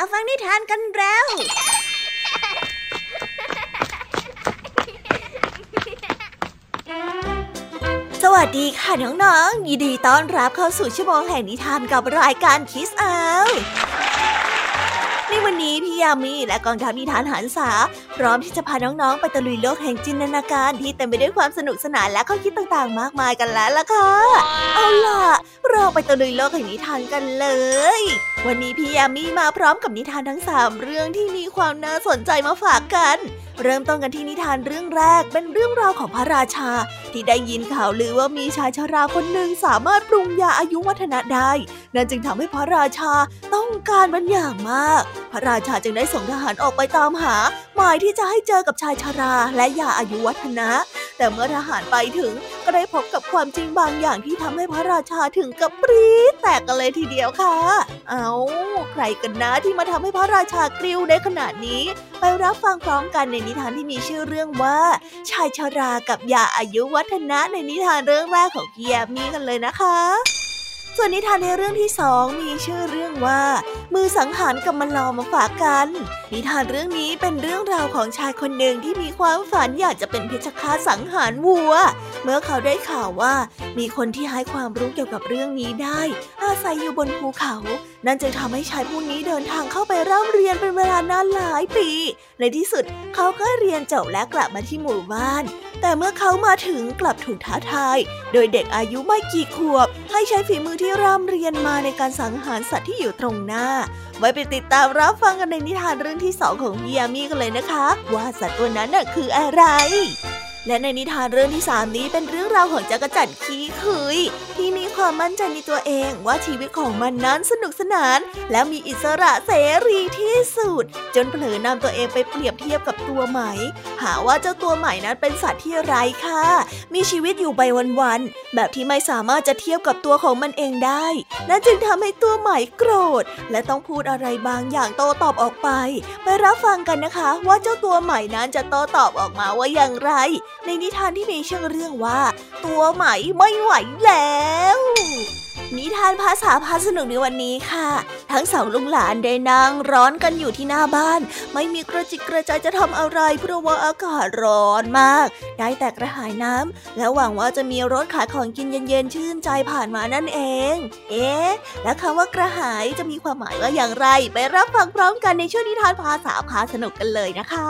มาฟังนิทานกันแล้ว สวัสดีค่ะน้องๆ ยินดีต้อนรับเข้าสู่ชั่วโมงแห่งนิทานกับรายการคิสเอา วันนี้พี่ยามีและกองทัพนิทานหันษา พร้อมที่จะพาน้องๆ ไปตะลุยโลกแห่งจินตนาการที่เต็มไปด้วยความสนุกสนานและข้อคิดต่างๆ มากมายกันแล้วล่ะค่ะ เอาล่ะ เราไปตะลุยโลกแห่งนิทานกันเลย วันนี้พี่ยามีมาพร้อมกับนิทานทั้งสามเรื่องที่มีความน่าสนใจมาฝากกัน เริ่มต้นกันที่นิทานเรื่องแรกเป็นเรื่องราวของพระราชา ที่ได้ยินข่าวลือว่ามีชายชราคนหนึ่งสามารถปรุงยาอายุวัฒนะได้ นั่นจึงทำให้พระราชาต้องการมันอย่างมากพระราชาจึงได้ส่งทหารออกไปตามหา หมายที่จะให้เจอกับชายชราและยาอายุวัฒนะ แต่เมื่อทหารไปถึงก็ได้พบกับความจริงบางอย่างที่ทำให้พระราชาถึงกับปรี๊ดแตกกันเลยทีเดียวค่ะ เอาใครกันนะที่มาทำให้พระราชากริ้วได้ขนาดนี้ ไปรับฟังพร้อมกันในนิทานที่มีชื่อเรื่องว่า ชายชรากับยาอายุวัฒนะในนิทานเรื่องแรกของพี่แยมมี่กันเลยนะคะ ส่วนนิทานในเรื่องที่สองมีชื่อเรื่องว่า มือสังหารกับมันลอมาฝากกัน นิทานเรื่องนี้เป็นเรื่องราวของชายคนหนึ่งที่มีความฝันอยากจะเป็นเพชฌฆาตสังหารวัว เมื่อเขาได้ข่าวว่า มีคนที่ให้ความรู้เกี่ยวกับเรื่องนี้ได้ อาศัยอยู่บนภูเขานั่นจึงทำให้ชายผู้นี้เดินทางเข้าไปร่ำเรียนเป็นเวลานานหลายปี ในที่สุดเขาก็เรียนจบและกลับมาที่หมู่บ้าน แต่เมื่อเขามาถึงกลับถูกท้าทาย โดยเด็กอายุไม่กี่ขวบ ให้ใช้ฝีมือที่ร่ำเรียนมาในการสังหารสัตว์ที่อยู่ตรงหน้า ไว้ไปติดตามรับฟังกันในนิทานเรื่องที่สองของพี่ยามีกันเลยนะคะ ว่าสัตว์ตัวนั้นน่ะคืออะไร และในนิทานเรื่องที่สามนี้เป็นเรื่องราวของจักรจั่นขี้คุยที่มีความมั่นใจในตัวเองว่าชีวิตของมันนั้นสนุกสนาน และมีอิสระเสรีที่สุด จนเผลอนำตัวเองไปเปรียบเทียบกับตัวไหม หาว่าเจ้าตัวใหม่นั้นเป็นสัตว์ที่ไร้ค่ามีชีวิตอยู่ไปวันๆแบบที่ไม่สามารถจะเทียบกับตัวของมันเองได้นั่นจึงทำให้ตัวใหม่โกรธ และต้องพูดอะไรบางอย่างโต้ตอบออกไป ไปรับฟังกันนะคะ ว่าเจ้าตัวใหม่นั้นจะโต้ตอบออกมาว่าอย่างไรในนิทานที่มีชื่อเรื่องว่า ตัวใหม่ไม่ไหวแล้ว นิทานภาษาพาสนุกในวันนี้ค่ะ ทั้งสองลุงหลานได้นั่งร้อนกันอยู่ที่หน้าบ้าน ไม่มีกระจิกกระใจจะทำอะไรเพราะว่าอากาศร้อนมาก ได้แต่กระหายน้ำและหวังว่าจะมีรถขายของกินเย็นๆชื่นใจผ่านมานั่นเอง เอ๊ะและคำว่ากระหายจะมีความหมายว่าอย่างไร ไปรับฟังพร้อมกันในช่วงนิทานภาษาพาสนุกกันเลยนะคะ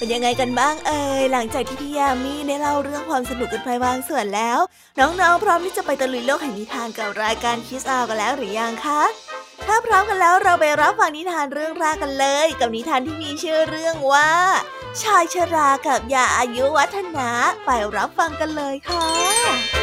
เป็นยังไงกันบ้างเอ่ยหลังจากที่พี่ยามีได้เล่าเรื่องความสนุกกันไปบางส่วนแล้ว น้องๆ พร้อมที่จะไปตะลุยโลกแห่งนิทานกับรายการคิสอากันแล้วหรือยังคะถ้าพร้อมกันแล้วเราไปรับฟังนิทานเรื่องแรกกันเลย กับนิทานที่มีชื่อเรื่องว่า ชายชรากับยาอายุวัฒนะไปรับฟังกันเลยค่ะ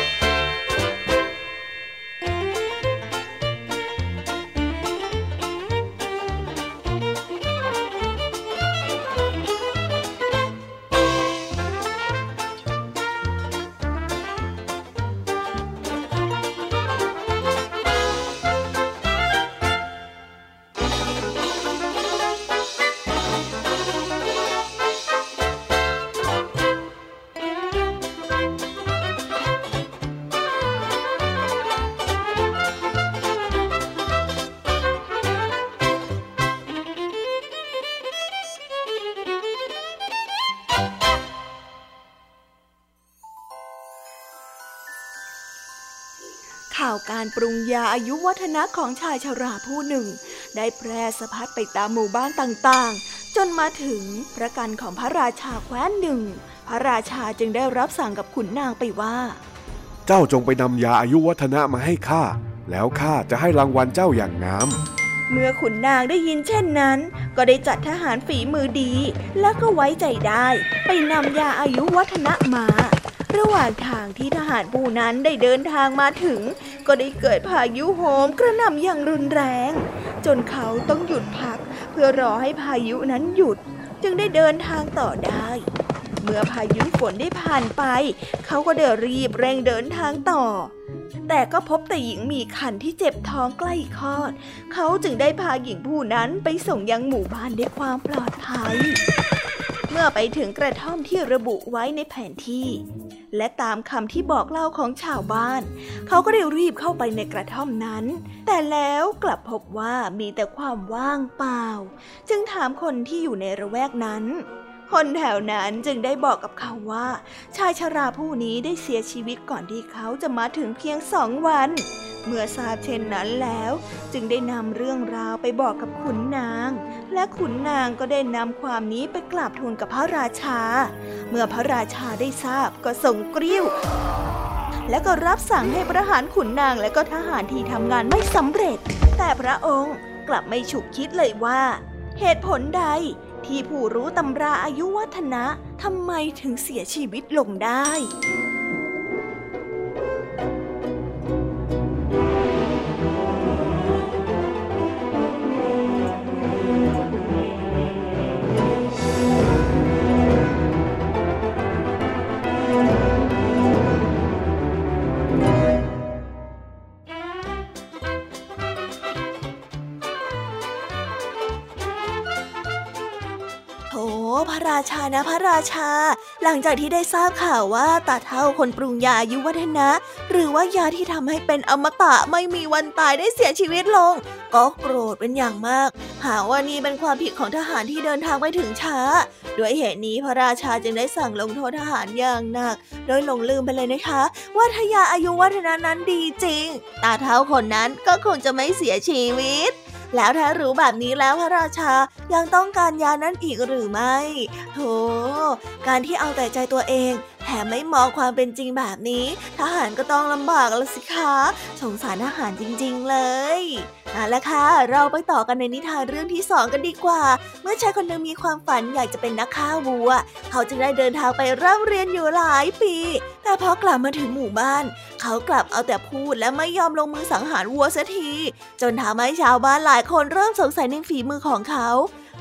การปรุงยาอายุวัฒนะของชายชราผู้หนึ่ง ได้แพร่สะพัดไปตามหมู่บ้านต่างๆ จนมาถึงพระกันของพระราชาแคว้นหนึ่ง พระราชาจึงได้รับสั่งกับขุนนางไปว่า เจ้าจงไปนำยาอายุวัฒนะมาให้ข้าแล้วข้าจะให้รางวัลเจ้าอย่างงามเมื่อขุนนางได้ยินเช่นนั้น ก็ได้จัดทหารฝีมือดี และก็ไว้ใจได้ ไปนำยาอายุวัฒนะมา ระหว่างทางที่ทหารผู้นั้นได้เดินทางมาถึง ก็ได้เกิดพายุโหมกระหน่ำอย่างรุนแรง จนเขาต้องหยุดพัก เพื่อรอให้พายุนั้นหยุด จึงได้เดินทางต่อได้ เมื่อพายุฝนได้ผ่านไป เขาก็เดินรีบเร่งเดินทางต่อ แต่ก็พบแต่หญิงมีคันที่เจ็บท้องใกล้คลอด เขาจึงได้พาหญิงผู้นั้นไปส่งยังหมู่บ้านด้วยความปลอดภัย มื่อไปถึงกระท่อมที่ระบุไว้ในแผนที่ และตามคำที่บอกเล่าของชาวบ้าน เขาก็ได้รีบเข้าไปในกระท่อมนั้น แต่แล้วกลับพบว่ามีแต่ความว่างเปล่า จึงถามคนที่อยู่ในระแวกนั้น คนแถวนั้นจึงได้บอกกับเขาว่า ชายชราผู้นี้ได้เสียชีวิตก่อนที่เขาจะมาถึงเพียงสองวัน เมื่อทราบเช่นนั้นแล้ว จึงได้นำเรื่องราวไปบอกกับขุนนาง และขุนนางก็ได้นำความนี้ไปกราบทูลกับพระราชา เมื่อพระราชาได้ทราบก็ส่งกริ้วและก็รับสั่งให้ประหารขุนนางและก็ทหารที่ทำงานไม่สำเร็จ แต่พระองค์กลับไม่ฉุกคิดเลยว่า เหตุผลใด ที่ผู้รู้ตำราอายุวัฒนะทำไมถึงเสียชีวิตลงได้ ชานะพระราชา หลังจากที่ได้ทราบข่าวว่าตาเท่าคนปรุงยาอายุวัฒนะ หรือว่ายาที่ทำให้เป็นอมตะไม่มีวันตายได้เสียชีวิตลง ก็โกรธเป็นอย่างมาก หาว่านี่เป็นความผิดของทหารที่เดินทางไปถึงช้า ด้วยเหตุนี้พระราชาจึงได้สั่งลงโทษทหารอย่างหนัก โดยหลงลืมไปเลยนะคะ ว่าทยาอายุวัฒนะนั้นดีจริง ตาเท่าคนนั้นก็คงจะไม่เสียชีวิต แล้วถ้ารู้แบบนี้แล้วพระราชายังต้องการยานั้นอีกหรือไม่โธ่การที่เอาแต่ใจตัวเองแถมไม่มองความเป็นจริงแบบนี้ ทหารก็ต้องลำบากแล้วสิคะ สงสารทหารจริงๆเลยเอาละค่ะ เราไปต่อกันในนิทานเรื่องที่สองกันดีกว่า เมื่อชายคนหนึ่งมีความฝันอยากจะเป็นนักฆ่าวัว เขาจึงได้เดินทางไปร่ำเรียนอยู่หลายปี แต่พอกลับมาถึงหมู่บ้าน เขากลับเอาแต่พูดและไม่ยอมลงมือสังหารวัวเสียที จนทำให้ชาวบ้านหลายคนเริ่มสงสัยในฝีมือของเขา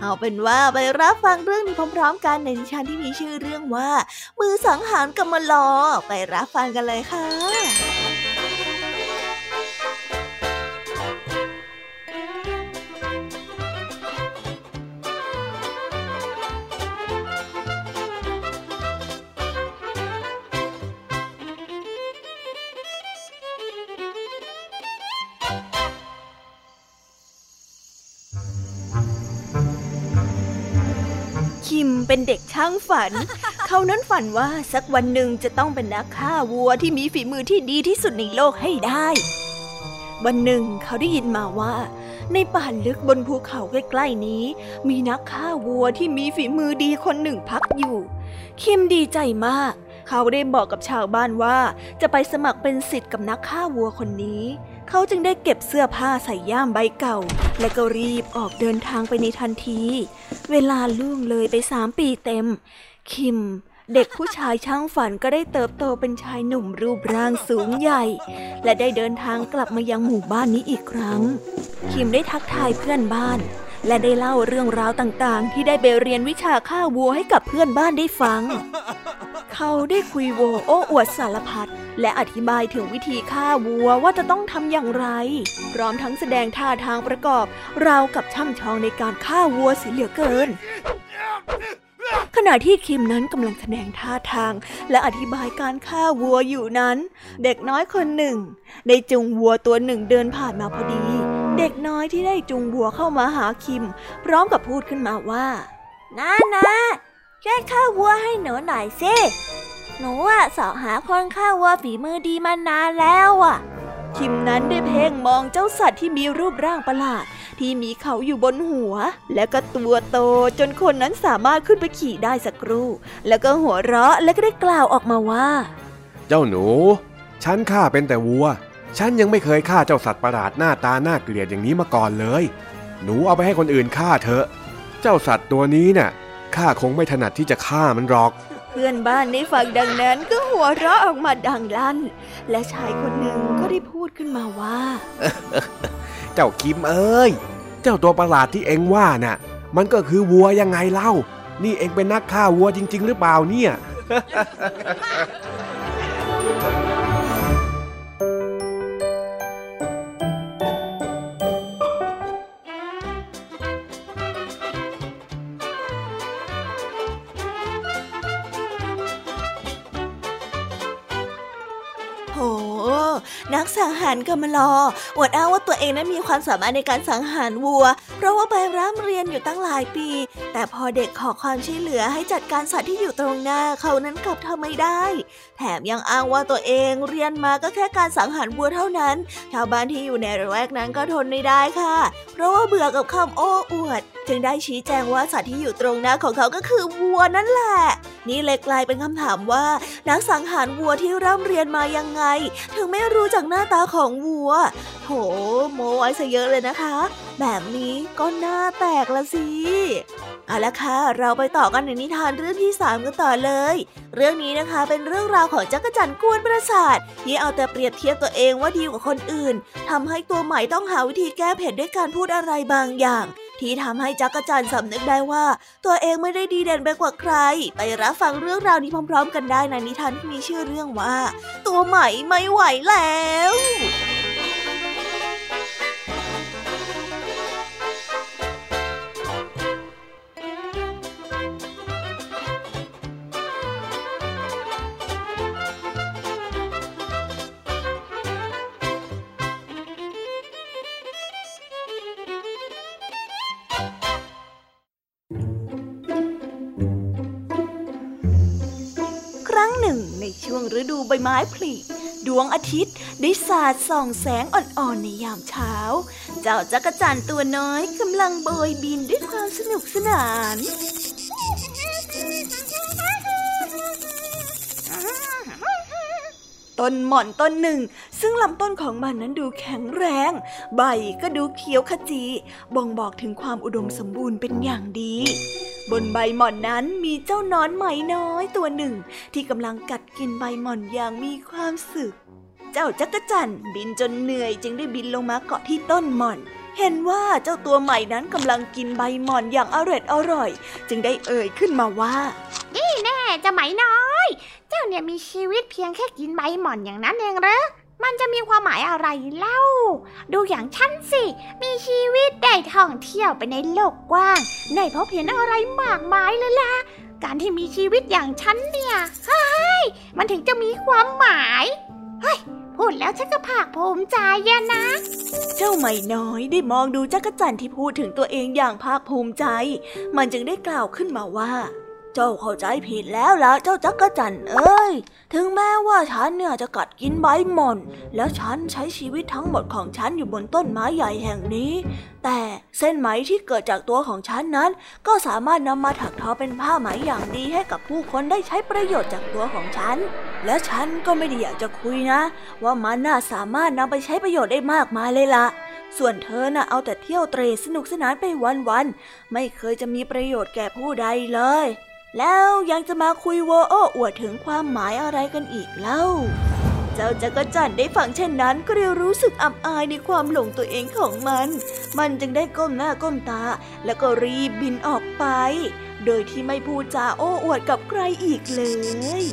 เอาเป็นว่าไปรับฟังเรื่องนี้พร้อม ๆ กันในนิทานที่มีชื่อเรื่องว่า มือสังหารกำมลอ ไปรับฟังกันเลยค่ะ เป็นเด็กช่างฝัน เขานั้นฝันว่าสักวันหนึ่งจะต้องเป็นนักฆ่าวัวที่มีฝีมือที่ดีที่สุดในโลกให้ได้ วันหนึ่งเขาได้ยินมาว่า ในป่าลึกบนภูเขาใกล้ๆนี้ มีนักฆ่าวัวที่มีฝีมือดีคนหนึ่งพักอยู่ คิมดีใจมาก เขาได้บอกกับชาวบ้านว่า จะไปสมัครเป็นศิษย์กับนักฆ่าวัวคนนี้ เขาจึงได้เก็บเสื้อผ้าใส่ย่ามใบเก่า และก็รีบออกเดินทางไปในทันที เวลาล่วงเลยไปสามปีเต็ม คิมเด็กผู้ชายช่างฝันก็ได้เติบโตเป็นชายหนุ่มรูปร่างสูงใหญ่ และได้เดินทางกลับมายังหมู่บ้านนี้อีกครั้ง คิมได้ทักทายเพื่อนบ้าน และได้เล่าเรื่องราวต่างๆ ที่ได้ไปเรียนวิชาฆ่าวัวให้กับเพื่อนบ้านได้ฟัง เขาได้คุยโวโอ้อวดสารพัดและอธิบายถึงวิธีฆ่าวัวว่าจะต้องทำอย่างไร พร้อมทั้งแสดงท่าทางประกอบ ราวกับช่ำชองในการฆ่าวัวเสียเหลือเกิน ขณะที่คิมนั้นกำลังแสดงท่าทาง และอธิบายการฆ่าวัวอยู่นั้น เด็กน้อยคนหนึ่ง ได้จุงวัวตัวหนึ่งเดินผ่านมาพอดี เด็กน้อยที่ได้จุงวัวเข้ามาหาคิม พร้อมกับพูดขึ้นมาว่าน้านะ ช่วยฆ่าวัวให้หนูหน่อยสิหนูอะสอหาคนฆ่าวัวฝีมือดีมานานแล้วอะคิมนั้นได้เพ่งมองเจ้าสัตว์ที่มีรูปร่างประหลาด ที่มีเขาอยู่บนหัว และก็ตัวโตจนคนนั้นสามารถขึ้นไปขี่ได้สักครู่ แล้วก็หัวเราะและก็ได้กล่าวออกมาว่า เจ้าหนู ฉันฆ่าเป็นแต่วัว ฉันยังไม่เคยฆ่าเจ้าสัตว์ประหลาดหน้าตาน่าเกลียดอย่างนี้มาก่อนเลย หนูเอาไปให้คนอื่นฆ่าเถอะ เจ้าสัตว์ตัวนี้น่ะ ข้าคงไม่ถนัดที่จะฆ่ามันหรอกพื่อนบ้านได้ฟังดังนั้นก็หัวเราะออกมาดังลั่น และชายคนหนึ่งก็ได้พูดขึ้นมาว่า เจ้าคิมเอ้ย เจ้าตัวประหลาดที่เอ็งว่าน่ะ มันก็คือวัวยังไงเล่า นี่เอ็งเป็นนักฆ่าวัวจริง ๆ หรือเปล่าเนี่ย โห นักสังหารกำมะลออวดอ้างว่าตัวเองนั้นมีความสามารถในการสังหารวัว เพราะว่าไปร่ำเรียนอยู่ตั้งหลายปี แต่พอเด็กขอความช่วยเหลือให้จัดการสัตว์ที่อยู่ตรงหน้าเขานั้นกลับทำไม่ได้ แถมยังอ้างว่าตัวเองเรียนมาก็แค่การสังหารวัวเท่านั้น ชาวบ้านที่อยู่ในระแวกนั้นก็ทนไม่ได้ค่ะ เพราะว่าเบื่อกับคำโอ้อวด จึงได้ชี้แจงว่าสัตว์ที่อยู่ตรงหน้าของเขาก็คือวัวนั่นแหละ นี่เลยกลายเป็นคำถามว่า นักสังหารวัวที่ร่ำเรียนมายังไง ถึงไม่รู้จักหน้าตาของวัวโถโมไว้ซะเยอะเลยนะคะ แบบนี้ก็หน้าแตกละสิเอาละค่ะ เราไปต่อกันในนิทานเรื่องที่สามกันต่อเลย เรื่องนี้นะคะเป็นเรื่องราวของจักรจันทร์กวนประสาทที่เอาแต่เปรียบเทียบตัวเองว่าดีกว่าคนอื่นทำให้ตัวใหม่ต้องหาวิธีแก้เผ็ดด้วยการพูดอะไรบางอย่าง ที่ทำให้จักรจันทร์สำนึกได้ว่า ตัวเองไม่ได้ดีเด่นไปกว่าใคร ไปรับฟังเรื่องราวนี้พร้อม ๆ กันได้ในนิทานที่มีชื่อเรื่องว่า ตัวใหม่ไม่ไหวแล้ว ไม้ผลิดวงอาทิตย์ได้สาดส่องแสงอ่อนๆในยามเช้า เจ้าจักรจั่นตัวน้อยกำลังโบยบินด้วยความสนุกสนานต้นหม่อนต้นหนึ่ง ซึ่งลำต้นของมันนั้นดูแข็งแรง ใบก็ดูเขียวขจี บ่งบอกถึงความอุดมสมบูรณ์เป็นอย่างดี บนใบหม่อนนั้นมีเจ้านอนไหมน้อยตัวหนึ่ง ที่กำลังกัดกินใบหม่อนอย่างมีความสุข เจ้าจักรจันบินจนเหนื่อยจึงได้บินลงมาเกาะที่ต้นหม่อน เห็นว่าเจ้าตัวใหม่นั้นกำลังกินใบหม่อนอย่างอร่อยอร่อย จึงได้เอ่ยขึ้นมาว่านี่แน่จะไหมน้อย เจ้าเนี่ยมีชีวิตเพียงแค่กินใบหม่อนอย่างนั้นเองเหรอ มันจะมีความหมายอะไรเล่า ดูอย่างฉันสิ มีชีวิตได้ท่องเที่ยวไปในโลกกว้างได้พบเห็นอะไรมากมายเลยล่ะ การที่มีชีวิตอย่างฉันเนี่ยเฮ้ยมันถึงจะมีความหมายเฮ้ยพูดแล้วฉันก็ภาคภูมิใจนะ เจ้าไม่น้อยได้มองดูจักรจันที่พูดถึงตัวเองอย่างภาคภูมิใจ มันจึงได้กล่าวขึ้นมาว่า เจ้าเข้าใจผิดแล้วล่ะเจ้าจักรจันเอ้ย ถึงแม้ว่าฉันเนี่ยจะกัดกินใบหม่อน แล้วฉันใช้ชีวิตทั้งหมดของฉันอยู่บนต้นไม้ใหญ่แห่งนี้ แต่เส้นไหมที่เกิดจากตัวของฉันนั้น ก็สามารถนำมาถักทอเป็นผ้าไหมอย่างดีให้กับผู้คนได้ใช้ประโยชน์จากตัวของฉัน และฉันก็ไม่ได้อยากจะคุยนะ ว่ามันน่าสามารถนำไปใช้ประโยชน์ได้มากมายเลยล่ะส่วนเธอน่ะเอาแต่เที่ยวเตรสนุกสนานไปวันๆ ไม่เคยจะมีประโยชน์แก่ผู้ใดเลย แล้วยังจะมาคุยโวโอ้อวดถึงความหมายอะไรกันอีกเล่า เจ้าจักรจันได้ฟังเช่นนั้นก็เลยรู้สึกอับอายในความหลงตัวเองของมัน มันจึงได้ก้มหน้าก้มตา แล้วก็รีบบินออกไป โดยที่ไม่พูดจาโอ้อวดกับใครอีกเลย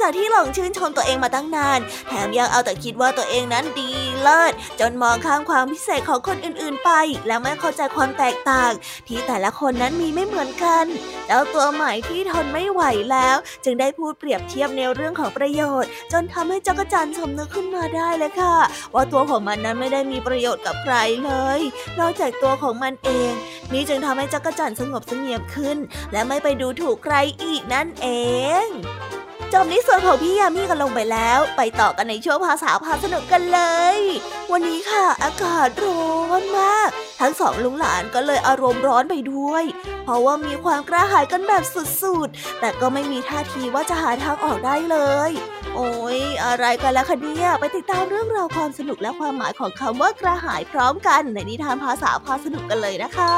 จากที่หลงชื่นชมตัวเองมาตั้งนาน แถมยังเอาแต่คิดว่าตัวเองนั้นดีเลิศ จนมองข้ามความพิเศษของคนอื่นๆไป แล้วไม่เข้าใจความแตกต่าง ที่แต่ละคนนั้นมีไม่เหมือนกันเจ้าตัวใหม่ที่ทนไม่ไหวแล้ว จึงได้พูดเปรียบเทียบในเรื่องของประโยชน์ จนทำให้จักรจันสมนึกขึ้นมาได้เลยค่ะ ว่าตัวของมันนั้นไม่ได้มีประโยชน์กับใครเลย นอกจากตัวของมันเอง นี่จึงทำให้จักรจันสงบเสงี่ยมขึ้น และไม่ไปดูถูกใครอีกนั่นเอง จบนิส่วนของพี่ยามีกันลงไปแล้ว ไปต่อกันในช่วงภาษาพาสนุกกันเลย วันนี้ค่ะ อากาศร้อนมาก ทั้งสองลุงหลานก็เลยอารมณ์ร้อนไปด้วย เพราะว่ามีความกระหายกันแบบสุดๆ แต่ก็ไม่มีท่าทีว่าจะหาทางออกได้เลย โอ้ยอะไรกันล่ะคะเนี่ยไปติดตามเรื่องราวความสนุกและความหมายของคำว่ากระหายพร้อมกันในนิทานภาษาพาสนุกกันเลยนะคะ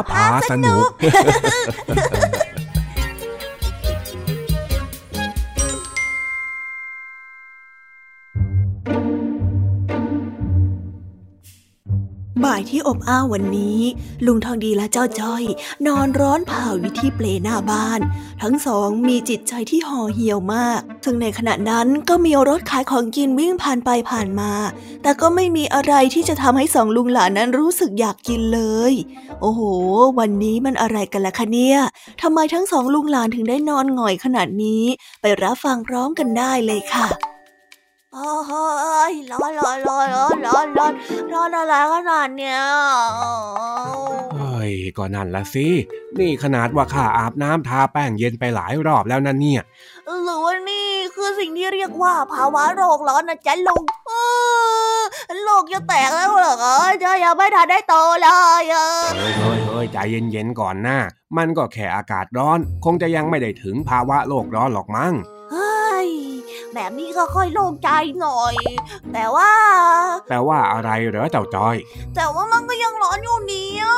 าษาพ อบอ้าววันนี้ ลุงทองดีและเจ้าจ้อย นอนร้อนเผาอยู่ที่เปลหน้าบ้าน ทั้งสองมีจิตใจที่ห่อเหี่ยวมาก ซึ่งในขณะนั้นก็มีรถขายของกินวิ่งผ่านไปผ่านมา แต่ก็ไม่มีอะไรที่จะทำให้สองลุงหลานนั้นรู้สึกอยากกินเลย โอ้โห วันนี้มันอะไรกันล่ะคะเนี่ยทำไมทั้งสองลุงหลานถึงได้นอนหงอยขนาดนี้ ไปรับฟังพร้อมกันได้เลยค่ะ โอ้ยร้อนร้อนร้อนร้อนร้อนร้อนร้อนอะไรขนาดเนี้ยเฮ้ยก็นั่นละสิ นี่ขนาดว่าข้าอาบน้ำทาแป้งเย็นไปหลายรอบแล้วนั่นเนี่ย หรือว่านี่คือสิ่งที่เรียกว่าภาวะโรคร้อนนะจ๊ะลุงโลกจะแตกแล้วเหรอจะยังไม่ทันได้โตเลยเฮ้ยเฮ้ยเฮ้ยใจเย็นๆก่อนนะมันก็แค่อากาศร้อน คงจะยังไม่ได้ถึงภาวะโลกร้อนหรอกมั้ง แบบนี้ก็ค่อยโล่งใจหน่อย แต่ว่า แต่ว่าอะไรเหรอเจ้าจอย แต่ว่ามันก็ยังร้อนอยู่นี่อะ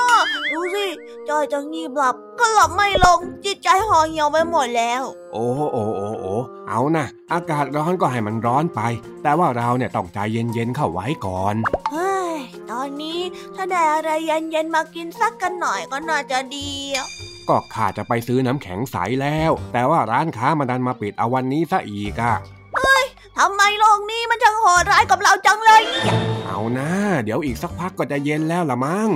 ดูสิจอยจะงีบหลับก็หลับไม่ลงจิตใจห่อเหี่ยวไปหมดแล้ว โอ้โอ้โอ้โอ้เอานะอากาศร้อนก็ให้มันร้อนไป แต่ว่าเราเนี่ยต้องใจเย็นๆเข้าไว้ก่อนเฮ้ยตอนนี้ถ้าได้อะไรเย็นๆมากินสักกันหน่อยก็น่าจะดีก็ข้าจะไปซื้อน้ำแข็งใสแล้ว แต่ว่าร้านค้ามาดันมาปิดเอาวันนี้ซะอีกอะเฮ้ย ทำไมโลกนี้มันจังโหดร้ายกับเราจังเลย เอานะ เดี๋ยวอีกสักพักก็จะเย็นแล้วละมั้ง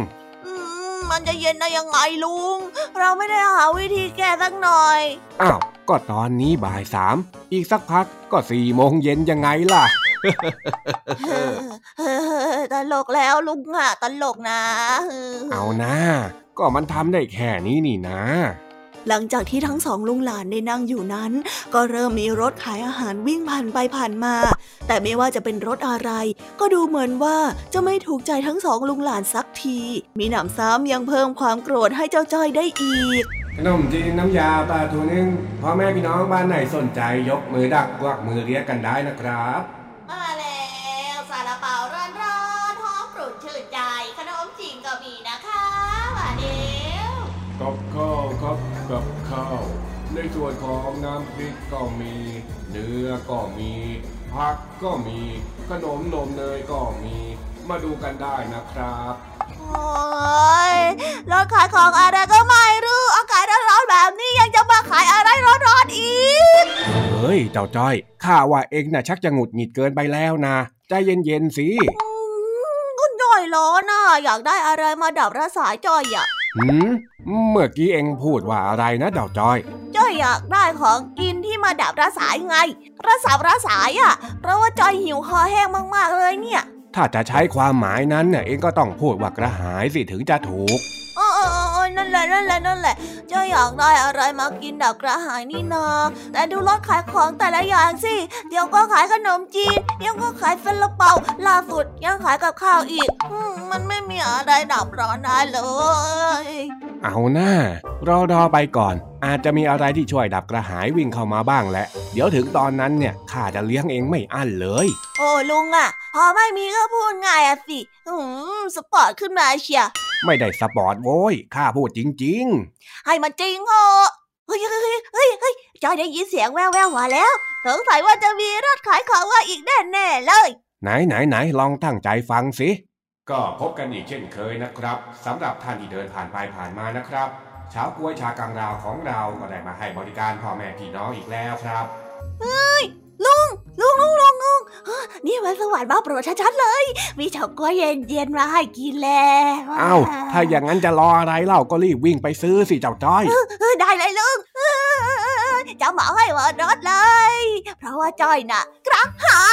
มันจะเย็นได้ยังไงลุง เราไม่ได้หาวิธีแก้สักหน่อย อ้าว ก็ตอนนี้บ่ายสาม อีกสักพักก็สี่โมงเย็นยังไงล่ะตลกแล้วลุงอะตลกนะ เอานะ ก็มันทำได้แค่นี้นี่นะ หลังจากที่ทั้งสองลุงหลานได้นั่งอยู่นั้น ก็เริ่มมีรถขายอาหารวิ่งผ่านไปผ่านมา แต่ไม่ว่าจะเป็นรถอะไร ก็ดูเหมือนว่าจะไม่ถูกใจทั้งสองลุงหลานสักที มีหนำซ้ำยังเพิ่มความโกรธให้เจ้าจ้อยได้อีกขนมจีนน้ำยาปลาทูนึ่งพ่อแม่พี่น้องบ้านไหนสนใจยกมือดักกวักมือเรียกกันได้นะครับ ข้าว ในส่วนของน้ำพริกก็มี เนื้อก็มีผักก็มี ขนมนมเนยก็มี มาดูกันได้นะครับ โอ้ยรถขายของอะไรก็ไม่รู้อากาศร้อนแบบนี้ยังจะมาขายอะไรร้อนๆอีก เฮ้ย เจ้าจ้อย ข้าว่าเองน่ะชักจะหงุดหงิดเกินไปแล้วนะ ใจเย็นๆสิก็จ้อยร้อนน่ะอยากได้อะไรมาดับระสายจ้อยอะ หืมเมื่อกี้เองพูดว่าอะไรนะดาวจอยจ้อยอยากได้ของกินที่มาดับระสายไง ระสาระสายอะ เพราะว่าจอยหิวคอแห้งมากๆเลยเนี่ย ถ้าจะใช้ความหมายนั้นเนี่ยเองก็ต้องพูดว่ากระหายสิถึงจะถูก นั่นแหละนั่นแหละนั่นแหละจะอยากได้อะไรมากินดับกระหายนี่นาแต่ดูรถขายของแต่ละอย่างสิ เดี๋ยวก็ขายขนมจีน เดี๋ยวก็ขายเฟลเปาล่าสุดยังขายกับข้าวอีกมันไม่มีอะไรดับร้อนได้เลย เอาน่ารอรอไปก่อน อาจจะมีอะไรที่ช่วยดับกระหายวิ่งเข้ามาบ้างแหละ เดี๋ยวถึงตอนนั้นเนี่ยข้าจะเลี้ยงเองไม่อั้นเลย โอ้ลุงอะ พอไม่มีก็พูดง่ายอะสิ อืมสปอร์ตขึ้นมาเชียวไม่ได้สปอร์ตโว้ยข้าพูดจริง ๆ ให้มันจริงเหรอเฮ้ยเฮ้ยเฮ้ยเฮ้ยจอยได้ยินเสียงแว่วแว่วมาแล้วสงสัยว่าจะมีรถขายของมาอีกแน่แน่เลย ไหนไหนไหนลองตั้งใจฟังสิ ก็พบกันอีกเช่นเคยนะครับสำหรับท่านที่เดินผ่านไปผ่านมานะครับ ชาวกล้วยชากังราวของเราก็ได้มาให้บริการพ่อแม่พี่น้องอีกแล้วครับเฮ้ยลุงลุงลุงลุงลุงนี่มันสวรรค์มาโปรดชัดๆเลย มีเฉาก๊วยเย็นๆมาให้กินแล้วอ้าวถ้าอย่างนั้นจะรออะไรเล่าก็รีบวิ่งไปซื้อสิเจ้าจ้อยเออได้เลยลุงเออจะเหมาให้หมดรถเลย เพราะว่าจ้อยน่ะกระหา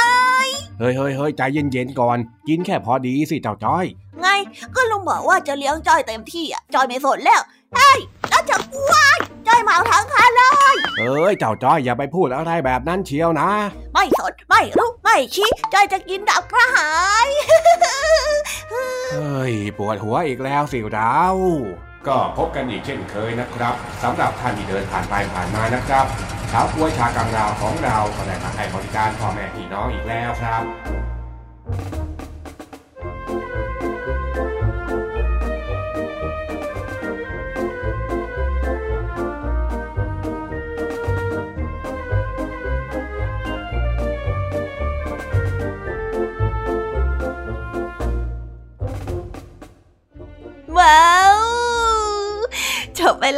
ยเฮ้ยเฮ้ยเฮ้ยใจเย็นๆก่อน กินแค่พอดีสิเจ้าจ้อย ไงก็ลุงบอกว่าจะเลี้ยงจ้อยเต็มที่อะจ้อยไม่สนแล้ว เฮ้ยแล้วจะว้ายจ้อยเหมาทั้งคันเลย เอ้ย เจ้าจ้อยอย่าไปพูดอะไรแบบนั้นเชียวนะ ไม่สน ไม่รู้ไม่ชี้จ้อยจะกินดับกระหาย เฮ้ย ปวดหัวอีกแล้วสิเราก็พบกันอีกเช่นเคยนะครับสำหรับท่านที่เดินผ่านไปผ่านมานะครับชาวกล้วยชากังราวของเราก็ได้มาให้บริการพ่อแม่พี่น้องอีกแล้วครับ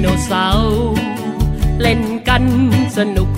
โนเสาร์เล่นกันสนุก